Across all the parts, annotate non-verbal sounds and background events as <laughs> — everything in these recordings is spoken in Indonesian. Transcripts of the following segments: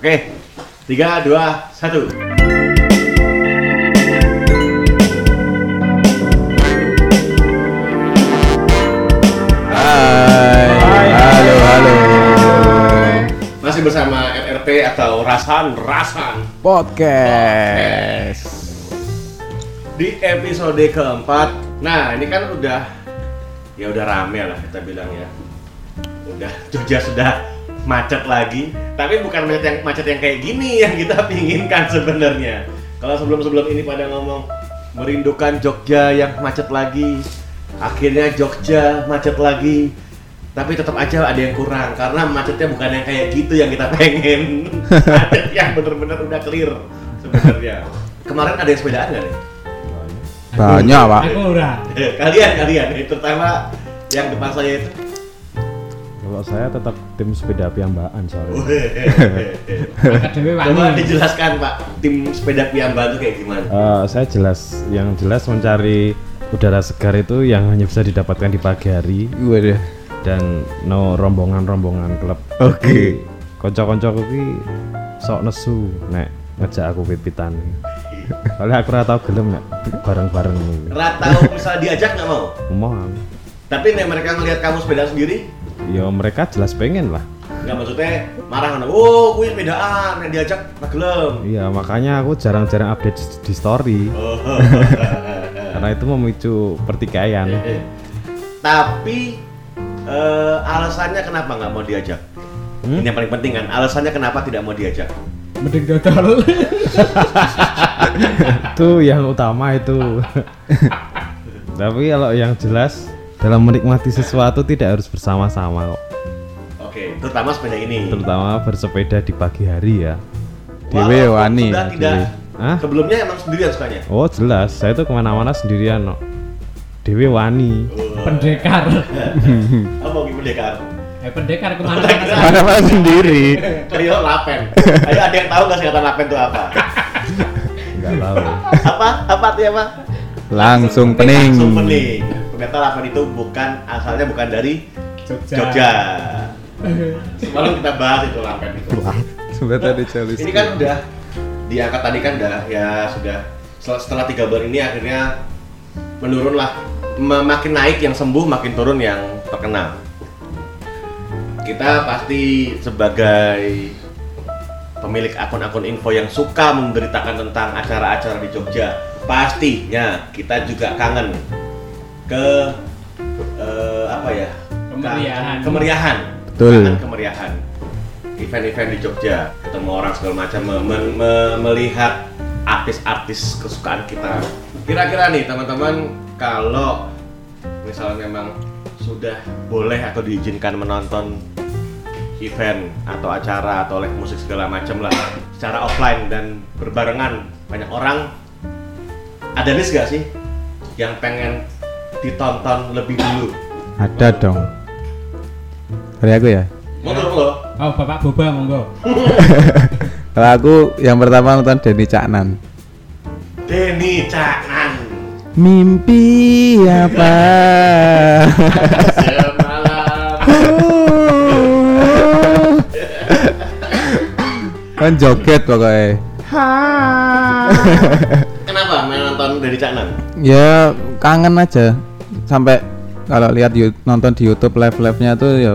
Oke, tiga, dua, satu. Hai. Halo, halo. Masih bersama RRP atau Rasan Rasan Podcast. di episode keempat. Nah, ini kan udah ya udah rame lah kita bilang ya. Udah Jogja sudah macet lagi, tapi bukan macet yang macet yang kayak gini <laughs> yang kita pinginkan sebenarnya. Kalau sebelum-sebelum ini pada ngomong merindukan Jogja yang macet lagi, akhirnya Jogja macet lagi. Tapi tetap aja ada yang kurang karena macetnya bukan yang kayak gitu yang kita pengen. <laughs> macet yang bener-bener udah clear sebenarnya. Kemarin ada yang sepedaan nggak nih? Banyak, Pak. Aku ora. <laughs> kalian kalian terutama yang depan saya itu Kalau saya tetap tim sepeda piambaan soalnya. Coba dijelaskan pak tim sepeda piamba itu kayak gimana Eh, saya jelas, yang jelas mencari udara segar itu yang hanya bisa didapatkan di pagi hari Waduh. dan no rombongan-rombongan klub. Oke. Konco-konco ki sok nesu nek ngejak aku pipitan. Soalnya aku ora tau gelem nek bareng-bareng. Ratau misal diajak nggak mau Mau tapi nih mereka ngelihat kamu sepeda sendiri ya mereka jelas pengen lah. nggak maksudnya marah kan oh gue sepedaan yang diajak nggak gelem Iya, makanya aku jarang-jarang update di, story Oh. <laughs> karena itu memicu pertikaian. tapi eh, alasannya kenapa nggak mau diajak Hmm? ini yang paling penting kan alasannya kenapa tidak mau diajak Mending dodol. <laughs> itu yang utama itu <laughs> tapi kalau yang jelas dalam menikmati sesuatu tidak harus bersama-sama kok oke terutama sepeda ini terutama bersepeda di pagi hari ya Dewe wani, sudah tidak. Hah? sebelumnya emang sendirian sukanya oh jelas saya tuh ke mana-mana sendirian no. Dewi wani Oh. Pendekar. <laughs> apa mau pendekar Eh pendekar ke mana mana saja. Mana-mana sendiri. Trio <laughs> lapen. Ayo ada yang tahu nggak singkatan lapen itu apa? nggak tahu apa? Apa artinya apa? Langsung pening. Langsung pening. Ternyata lapen itu bukan asalnya bukan dari Jogja. Jogja. <laughs> Semalam kita bahas itu lapen itu. Sebentar di Chelsea. Ini kan udah diangkat tadi kan udah ya sudah setelah, tiga bulan ini akhirnya menurun lah makin naik yang sembuh makin turun yang terkena kita pasti sebagai pemilik akun-akun info yang suka memberitakan tentang acara-acara di Jogja pastinya kita juga kangen ke eh, apa ya Kemeriahan. kemeriahan Betul. Kemeriahan event-event di Jogja ketemu orang segala macam me- me- me- melihat artis-artis kesukaan kita kira-kira nih teman-teman kalau misalnya memang sudah boleh atau diizinkan menonton event atau acara atau live musik segala macam lah secara offline dan berbarengan banyak orang ada list gak sih yang pengen ditonton lebih dulu Ada dong. Dari aku ya. monggo monggo Oh, Bapak Boba monggo. <laughs> Kalau aku yang pertama nonton Denny Caknan. Denny Caknan Mimpi apa? <laughs> kan joget pokoknya. kenapa main nonton Denny Caknan Ya kangen aja. Sampai kalau lihat yu- nonton di YouTube live-live-nya tuh ya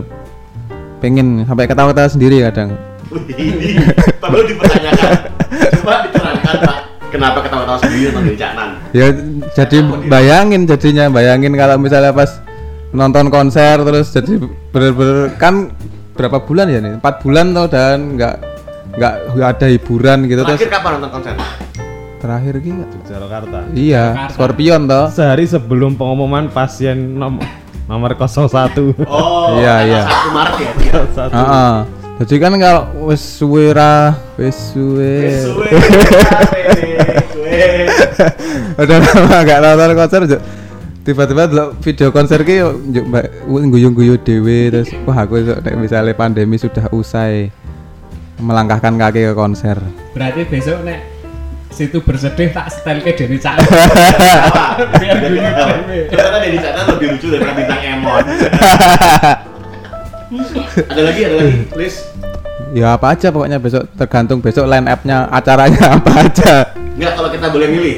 pengen sampai ketawa-ketawa sendiri kadang. Perlu dipertanyakan. Coba diterangkan pak. Kenapa ketawa-tawa sendiri nonton Caknan? Ya jadi bayangin jadinya bayangin kalau misalnya pas nonton konser terus jadi bener-bener kan berapa bulan ya nih? Empat bulan tuh dan nggak nggak ada hiburan gitu terakhir terus kapan nonton konser terakhir gitu Jakarta. Iya Jakarta. Scorpion toh. Sehari sebelum pengumuman pasien nom nomor 01 oh Iya, iya. 1 Maret ya? Dia satu. Heeh. jadi kan kalau wes suwe ra wes <laughs> suwe. Udah lama nggak nonton konser tiba-tiba delok video konser ki yo njuk mbak guyu-guyu dewe terus wah aku iso nek misalnya pandemi sudah usai melangkahkan kaki ke konser. Berarti besok nek situ bersedih tak setel ke Denny Caknan. Apa? <laughs> Biar guyu dewe. Ternyata Denny Caknan lebih lucu daripada bintang Emon. <laughs> ada lagi, ada lagi, please. Ya apa aja pokoknya besok tergantung besok line up-nya acaranya <laughs> apa aja. Enggak kalau kita boleh milih.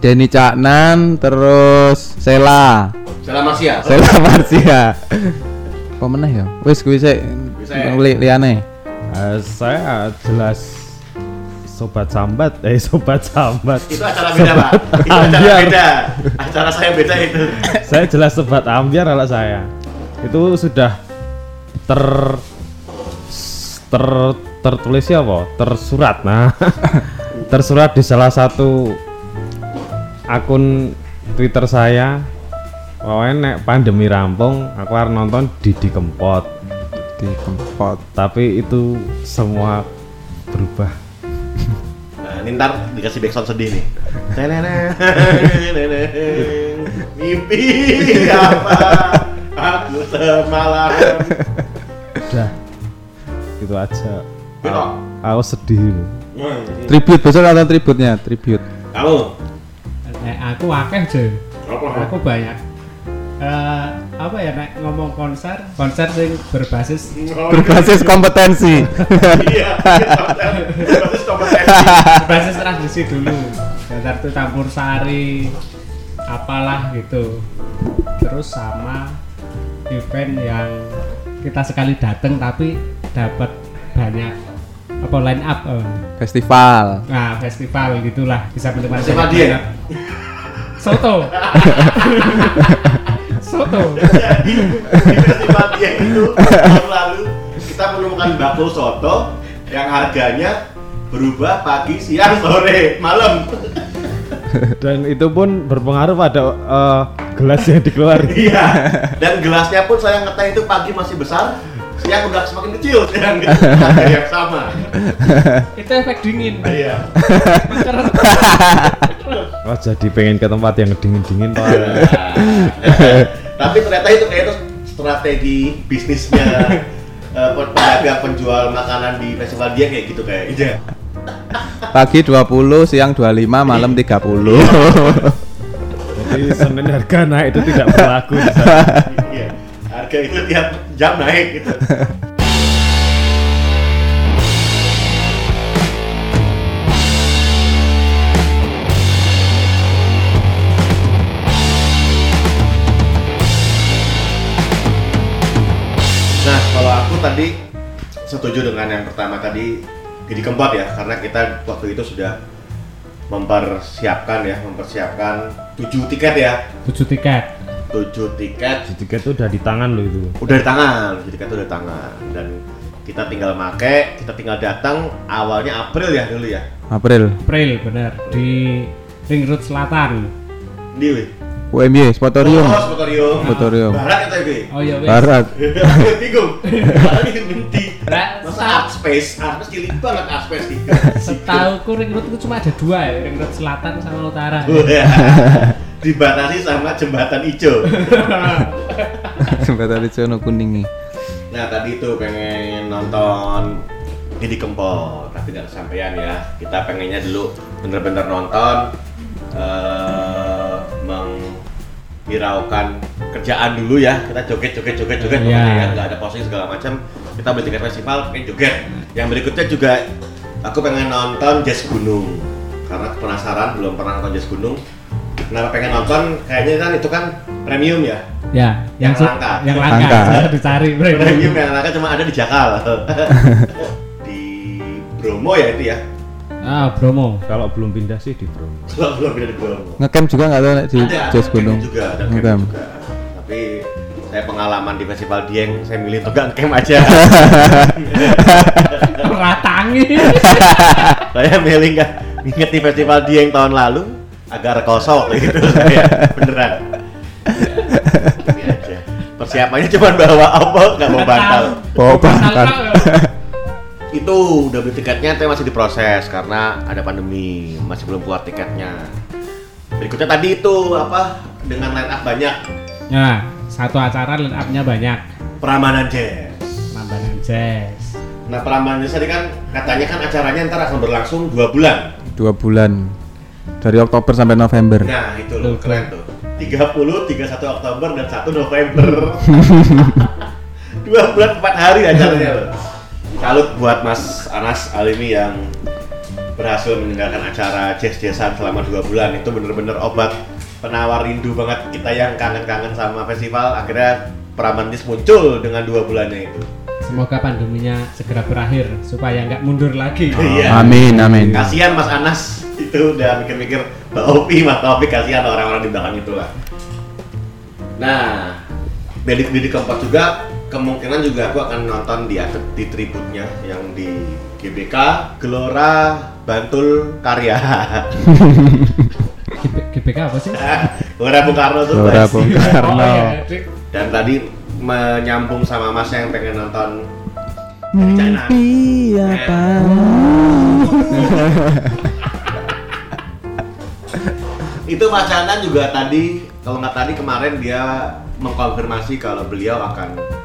Denny Caknan terus Sela. Selamat siang. Sela Marsia. Kok meneh ya? Wis kuwi sik Bisa ya? li- liyane. Eh, saya jelas sobat sambat, eh sobat sambat. Itu acara beda, Pak. Itu acara Ambiar. beda. Acara saya beda itu. saya jelas sobat ambiar kalau saya. Itu sudah ter ter tertulisnya apa? Tersurat. Nah, <laughs> tersurat di salah satu akun Twitter saya. Pokoknya nek pandemi rampung, aku harus nonton Didi Kempot. Di kempot. Tapi itu semua berubah. Ini ntar dikasih backsound sedih nih. <laughs> Mimpi apa? Aku semalam. Udah. Gitu aja. Gitu. Aku sedih. Hmm. Tribute besok ada tribute-nya, tribute. Kamu? Nek aku akeh je. Apa? Aku banyak. Eh, apa ya nek ngomong konser, konser sing berbasis Berbasis kompetensi. Iya. Berbasis kompetensi. berbasis tradisi dulu. Dasar itu campur sari, apalah gitu. Terus sama event yang kita sekali datang tapi dapat banyak apa line up eh. Festival. nah festival gitulah bisa menikmati Festival dia? soto <laughs> Jadi di festival dia itu tahun lalu kita menemukan bakso soto yang harganya berubah pagi, siang, sore, malam. Dan itu pun berpengaruh pada eh, gelas yang dikeluarkan. Iya. Dan gelasnya pun saya ngeteh itu pagi masih besar, siang udah semakin kecil yang yang sama. itu efek dingin Iya. Wah jadi pengen ke tempat yang dingin-dingin Pak. Tapi ternyata itu kayak itu strategi bisnisnya <laughs> eh, pedagang penjual makanan di festival dia kayak gitu kayaknya. Pagi 20, siang 25, malam 30. <laughs> Jadi Senin harga naik itu tidak berlaku di sana. Iya. Harga itu tiap jam naik gitu. <laughs> tadi setuju dengan yang pertama tadi Didi Kempot ya, karena kita waktu itu sudah mempersiapkan ya, mempersiapkan tujuh tiket ya, tujuh tiket tujuh tiket Tiket itu udah di tangan loh itu. udah di tangan, tujuh tiket itu udah di tangan dan kita tinggal make, kita tinggal datang awalnya April ya dulu ya. April. April bener di Ring Road Selatan Di. UMY, Spotorium. Oh, Spotorium. Spotorium. Barat ya tapi. oh iya wes Barat. <laughs> Bingung. Barat menti. Nah, Masa art space, art space cilik banget art space gitu. Setauku Ring Road itu cuma ada dua ya, Ring Road Selatan sama Utara. Dibatasi sama jembatan hijau. <laughs> Jembatan Ijono kuning nih. Nah tadi itu pengen nonton Didi Kempot, tapi nggak kesampaian ya. Kita pengennya dulu bener-bener nonton, eh menghiraukan kerjaan dulu ya. Kita joget, joget, joget, joget, Iya. pokoknya ya. nggak ada posting segala macam. Kita beli tiket festival, pengen joget. Yang berikutnya juga aku pengen nonton Jazz Gunung, karena penasaran belum pernah nonton Jazz Gunung. Kenapa pengen nonton? Kayaknya kan itu kan premium ya. Ya, yang, Yang langka. yang langka, Langka. <laughs> dicari. Premium yang langka cuma ada di Jakal. <laughs> di Bromo ya itu ya. Ah, Bromo. Kalau belum pindah sih di Bromo. <laughs> Kalau belum ada di Bromo. Ngecamp juga nggak tahu Nek, di Jos Gunung. juga, ada camp Ngecamp. juga. Tapi saya pengalaman di festival Dieng, saya milih untuk gak camp aja. <laughs> Ratangi. <laughs> saya milih nggak inget di festival Dieng tahun lalu agak rekosok gitu saya beneran. Ini aja. Persiapannya cuma bawa apa nggak mau bantal. Bawa bantal. Itu udah beli tiketnya tapi masih diproses karena ada pandemi masih belum keluar tiketnya berikutnya tadi itu apa dengan line up banyak Ya, satu acara line up-nya banyak. Prambanan Jazz Prambanan Jazz. nah Prambanan Jazz tadi kan katanya kan acaranya ntar akan berlangsung dua bulan Dua bulan. Dari Oktober sampai November. nah itu loh Tuh, keren tuh 30, 31 Oktober dan 1 November <laughs> dua bulan empat hari acaranya loh salut buat Mas Anas Alimi yang berhasil menyelenggarakan acara jazz-jazzan selama dua bulan itu bener-bener obat penawar rindu banget kita yang kangen-kangen sama festival akhirnya Pramantis muncul dengan dua bulannya itu Semoga pandeminya segera berakhir supaya nggak mundur lagi. <laughs> Iya. Amin, amin. kasihan Mas Anas itu udah mikir-mikir Mbak Opi, Mas Opi kasihan orang-orang di belakang itu lah nah di keempat juga kemungkinan juga aku akan nonton di di tributnya yang di GBK Gelora Bantul Karya <laughs> GBK apa sih? <laughs> Gelora Bung Karno tuh Gelora. Bung <laughs> Karno. Oh, iya, Dik. dan tadi menyambung sama Mas yang pengen nonton dari China apa? itu Mas juga tadi kalau nggak tadi kemarin dia mengkonfirmasi kalau beliau akan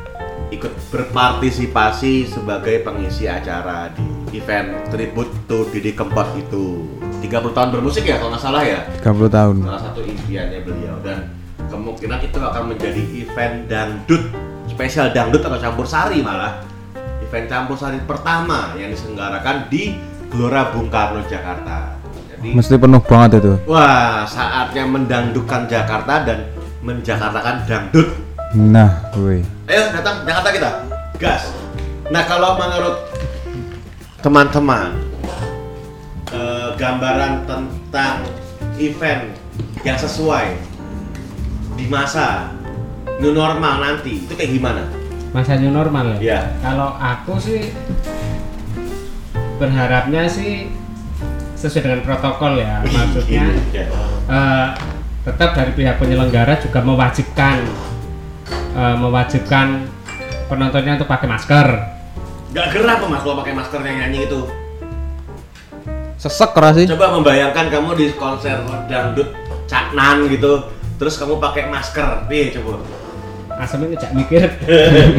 ikut berpartisipasi sebagai pengisi acara di event tribute to Didi Kempot itu 30 tahun bermusik ya kalau nggak salah ya 30 tahun. salah satu impiannya beliau dan kemungkinan itu akan menjadi event dangdut spesial dangdut atau campur sari malah event campur sari pertama yang diselenggarakan di Gelora Bung Karno Jakarta jadi Mesti penuh banget itu. Wah, saatnya mendangdukan Jakarta dan menjakartakan dangdut. Nah, gue. Ayo datang Jakarta kita, gas. Nah kalau menurut teman-teman, eh, gambaran tentang event yang sesuai di masa new normal nanti itu kayak gimana? Masa new normal ya? Ya. Kalau aku sih berharapnya sih sesuai dengan protokol ya. Maksudnya Ya. eh, tetap dari pihak penyelenggara juga mewajibkan eh, mewajibkan penontonnya untuk pakai masker. Gak gerah apa mas kalau pakai masker yang nyanyi itu? Sesek keras sih. Coba membayangkan kamu di konser dangdut caknan gitu, terus kamu pakai masker, nih coba. Asamnya ngejak mikir.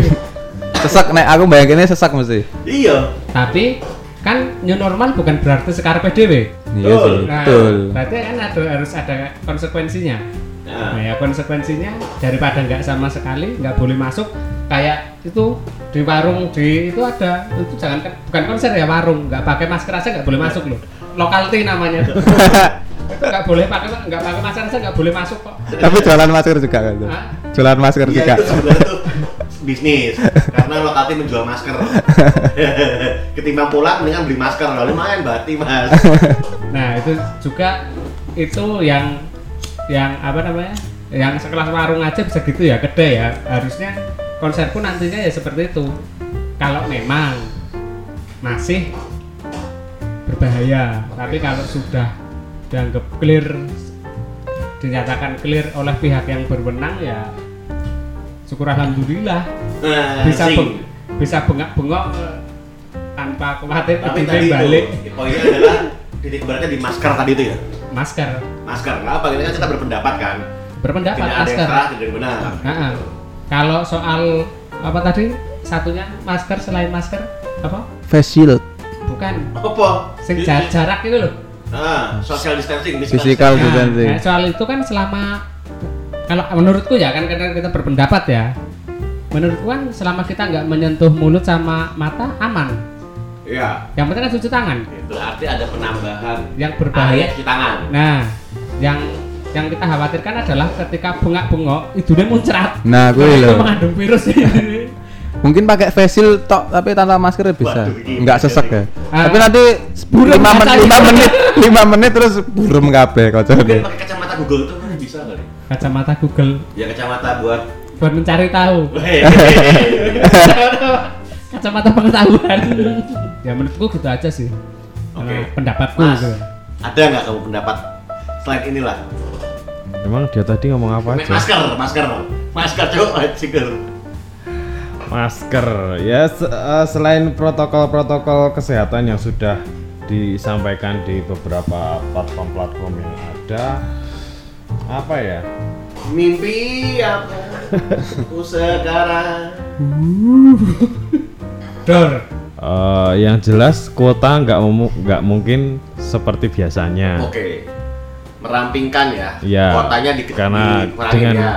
<laughs> Sesek nek aku bayanginnya sesek mesti. Iya. Tapi kan new normal bukan berarti sekarang PDW. Iya Betul. sih. Nah, Betul. berarti kan ada harus ada konsekuensinya. Nah, Nah ya konsekuensinya daripada nggak sama sekali nggak boleh masuk kayak itu di warung di itu ada itu jangan kan bukan konser ya warung nggak pakai masker aja nggak boleh masuk loh lokality namanya <laughs> itu nggak boleh pakai nggak pakai masker aja nggak boleh masuk kok Tapi jualan masker juga kan tuh. Hah? Jualan masker Iya juga. itu sebenarnya tuh bisnis karena lokati menjual masker. <laughs> Ketimbang pulang mendingan beli masker lalu lumayan bati mas. <laughs> nah itu juga itu yang yang apa namanya yang sekelas warung aja bisa gitu ya gede ya. Harusnya konser pun nantinya ya seperti itu. Kalau memang masih berbahaya tapi kalau sudah dianggap clear dinyatakan clear oleh pihak yang berwenang ya syukur alhamdulillah Nah, bisa beng- bisa bengak-bengok tanpa khawatir Tapi tadi balik. itu poinnya adalah titik beratnya di masker tadi itu ya. Masker Masker. Kenapa? Ini kan kita berpendapat kan. berpendapat Tidak ada yang masker salah, tidak ada yang benar. Nah, kalau soal apa tadi satunya masker selain masker apa? Face shield. Bukan. Apa? Sing ja- jarak itu loh. Ah, social distancing, Physical Nah, distancing. nah, soal itu kan selama kalau menurutku ya kan karena kita berpendapat ya. Menurutku kan selama kita nggak menyentuh mulut sama mata aman. Iya. Yang penting kan cuci tangan. Berarti ada penambahan Yang berbahaya. cuci tangan. Nah, yang yang kita khawatirkan adalah ketika bengak-bengok hidungnya muncrat. Nah, gue Nah, itu loh. mengandung virus <laughs> Mungkin pakai face shield tok tapi tanpa masker bisa. Waduh, ini Enggak bisa sesek ya. Ah. Tapi nanti Burem 5 menit, rasanya. 5 menit, 5 menit terus burem kabeh Mungkin kocone. pakai kacamata Google itu kan bisa nih? Kacamata Google Ya kacamata buat buat mencari tahu. <laughs> <laughs> Kacamata pengetahuan ya menurutku gitu aja sih Oke. Nah, pendapatku Mas, gitu. ada nggak kamu pendapat selain inilah? Emang dia tadi ngomong apa aja? Masker, masker, masker coba masker. Masker. Ya se- eh, selain protokol-protokol kesehatan yang sudah disampaikan di beberapa platform-platform yang ada, apa ya? Mimpi apa? Ku sekarang. <laughs> Dor Eh, yang jelas kuota nggak nggak mungkin seperti biasanya. Oke. Merampingkan ya. Iya. Kotanya di karena dengan ya.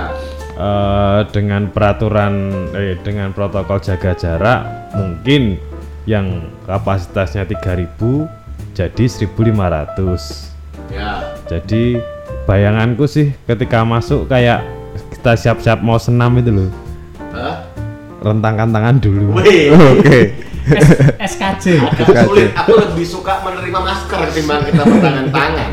eh, dengan peraturan eh dengan protokol jaga jarak mungkin yang kapasitasnya 3000 jadi 1500 Ya. jadi bayanganku sih ketika masuk kayak kita siap-siap mau senam itu loh Hah? Rentangkan tangan dulu. <laughs> Oke. S- SKJ Agak sulit. Aku lebih suka menerima masker ketimbang kita pegangan tangan.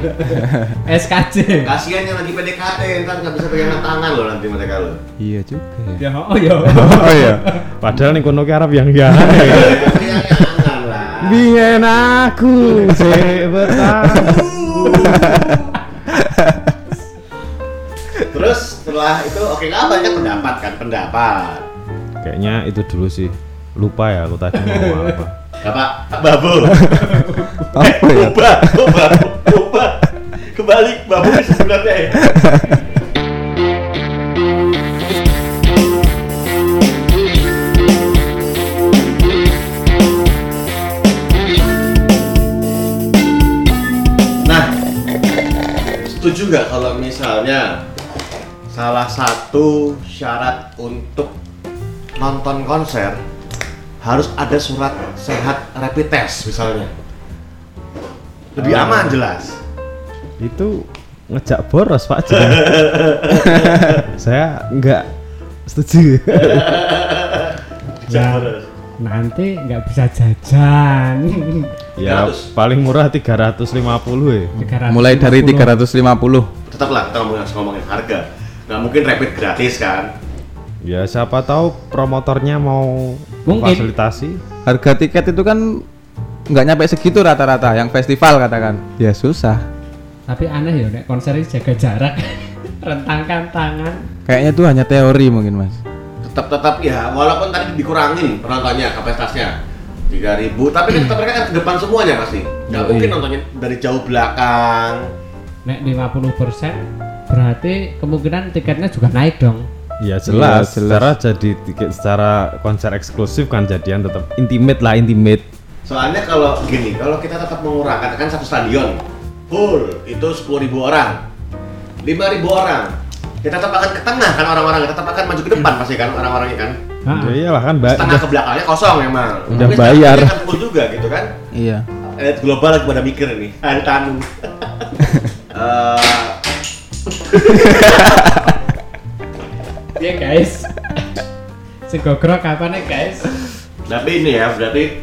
SKJ Kasihan yang lagi PDKT, ntar nggak bisa pegangan tangan loh nanti mereka lo. Iya juga ya. ya oh ya <laughs> Oh iya. padahal nih kono ki Arab yang ya Pegangan lah. biyen aku betah Terus setelah itu oke nggak banyak pendapat kan pendapat. Kayaknya itu dulu sih lupa ya aku tadi mau apa <laughs> Bapak Babu. <laughs> Apa ya? Ubah, ubah, ubah. Kembali Babu sebenarnya. ya. Nah, setuju nggak kalau misalnya salah satu syarat untuk nonton konser harus ada surat sehat rapid test misalnya. Lebih Ah. aman jelas. Itu ngejak boros pak <laughs> saya nggak setuju. Ya, nanti nggak bisa jajan. Ya 300. paling murah 350 ya 350. Mulai dari 350. tetaplah kita ngomongin, ngomongin harga. Nggak mungkin rapid gratis kan ya siapa tahu promotornya mau Mungkin. fasilitasi Harga tiket itu kan nggak nyampe segitu rata-rata yang festival katakan. Ya susah. tapi aneh ya nek konser ini jaga jarak <laughs> rentangkan tangan Kayaknya itu hanya teori mungkin mas. tetap tetap ya walaupun tadi dikurangin penontonnya kapasitasnya 3000 tapi kan tetap mereka kan ke depan semuanya pasti nggak mungkin nontonnya dari jauh belakang nek 50% berarti kemungkinan tiketnya juga naik dong ya jelas, Iya, jelas. secara jadi tiket secara konser eksklusif kan jadian tetap intimate lah intimate. Soalnya kalau gini kalau kita tetap mengurangi katakan satu stadion full itu 10.000 orang 5.000 orang kita tetap akan ke tengah kan orang-orang tetap akan maju ke depan pasti kan orang-orangnya kan. Ah, ya iyalah kan mbak setengah ke belakangnya kosong memang. Udah Tapi bayar. kan full juga gitu kan. Iya. elit global lagi pada mikir nih ada tanu <laughs> Eh, <laughs> Iya guys. Segogrok kapan nih guys? tapi ini ya berarti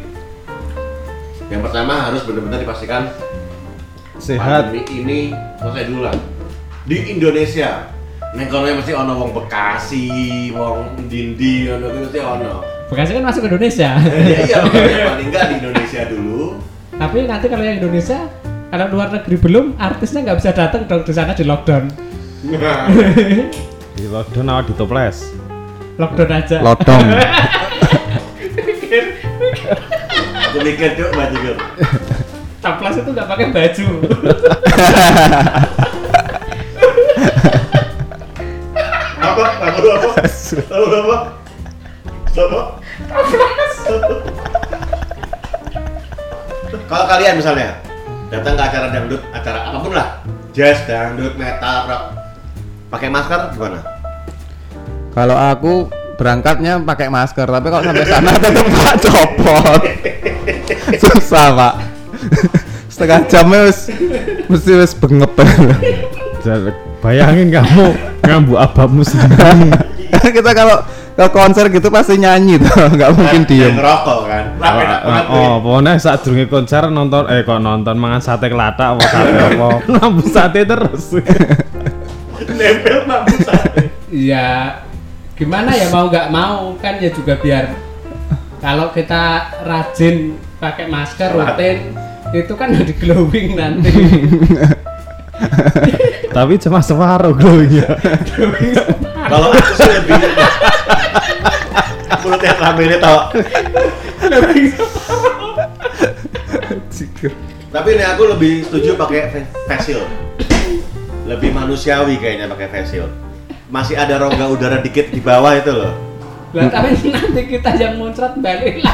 yang pertama harus benar-benar dipastikan sehat pandemi ini selesai dulu lah di Indonesia Nek kono mesti ono wong Bekasi, wong Dindi, ono kuwi mesti ono. Bekasi kan masuk ke Indonesia. ya iya, makanya <laughs> paling enggak di Indonesia dulu. Tapi nanti kalau yang Indonesia, kalau luar negeri belum, artisnya nggak bisa datang dong di sana di lockdown. <laughs> Lockdown awal di toples Lockdown aja. Lotong. aku mikir cuk baju gue. Taplas itu nggak pakai baju. Apa? Apa apa? Apa apa? Apa? Kalau kalian misalnya datang ke acara dangdut, acara apa pun lah, jazz, dangdut, metal, rock, pakai masker gimana? Kalau aku berangkatnya pakai masker, tapi kalau sampai sana <laughs> tetap tak copot. Susah pak. <laughs> Setengah jamnya wis mesti wis bengep. Bayangin kamu ngambu ababmu sendiri <laughs> kita kalau ke konser gitu pasti nyanyi tuh, nggak mungkin diem. ngerokok kan? Oh, oh pokoknya saat durunge konser nonton eh kok nonton mangan sate kelatak apa sate apa ngambu sate terus nempel mampu sate. Iya. Gimana ya mau nggak mau kan ya juga biar kalau kita rajin pakai masker rutin itu kan jadi glowing nanti. <laughs> tapi cuma separuh glowingnya Kalau aku sih lebih mulutnya rame ini tau. Tapi ini aku lebih setuju pakai fa- face shield. Lebih manusiawi kayaknya pakai face shield. Masih ada rongga udara dikit di bawah itu loh. Lah tapi <laughs> nanti kita yang muncrat balik lah.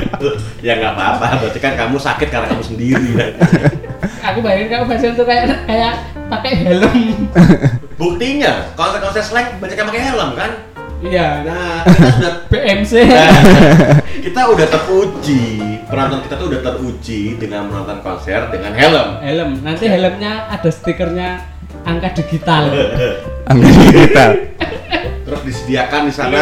<laughs> ya nggak apa-apa, berarti kan kamu sakit karena kamu sendiri. kan. <laughs> Aku bayangin kamu fashion tuh kayak kayak pakai helm. Buktinya, konser-konser slang banyak yang pakai helm kan? Iya. Nah, kita sudah BMC. kita udah teruji, penonton kita tuh udah teruji dengan menonton konser dengan helm. helm. Nanti helmnya ada stikernya angka digital. Angka digital. Terus disediakan di sana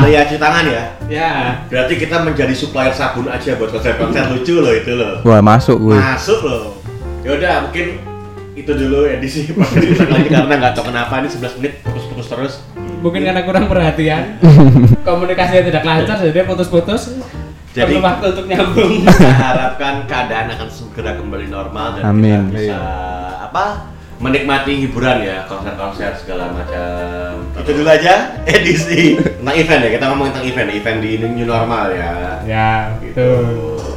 area cuci tangan ya. Ya. Berarti kita menjadi supplier sabun aja buat konser-konser lucu loh itu loh. Wah, masuk gue. Masuk loh. Yaudah mungkin itu dulu edisi <laughs> podcast kali ini karena nggak tahu kenapa ini 11 menit putus-putus terus. Mungkin karena kurang perhatian. <laughs> Komunikasinya tidak lancar jadi putus-putus. Jadi- Perlu waktu untuk nyambung. <laughs> Kita harapkan keadaan akan segera kembali normal dan Amin. kita bisa apa menikmati hiburan ya konser-konser segala macam. Itu dulu aja edisi tentang event ya kita ngomong tentang event event di new normal ya. ya, Gitu.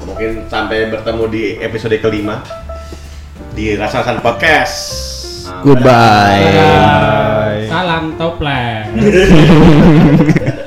Mungkin sampai bertemu di episode kelima di Rasasan Podcast. Goodbye. Salam toples. <laughs>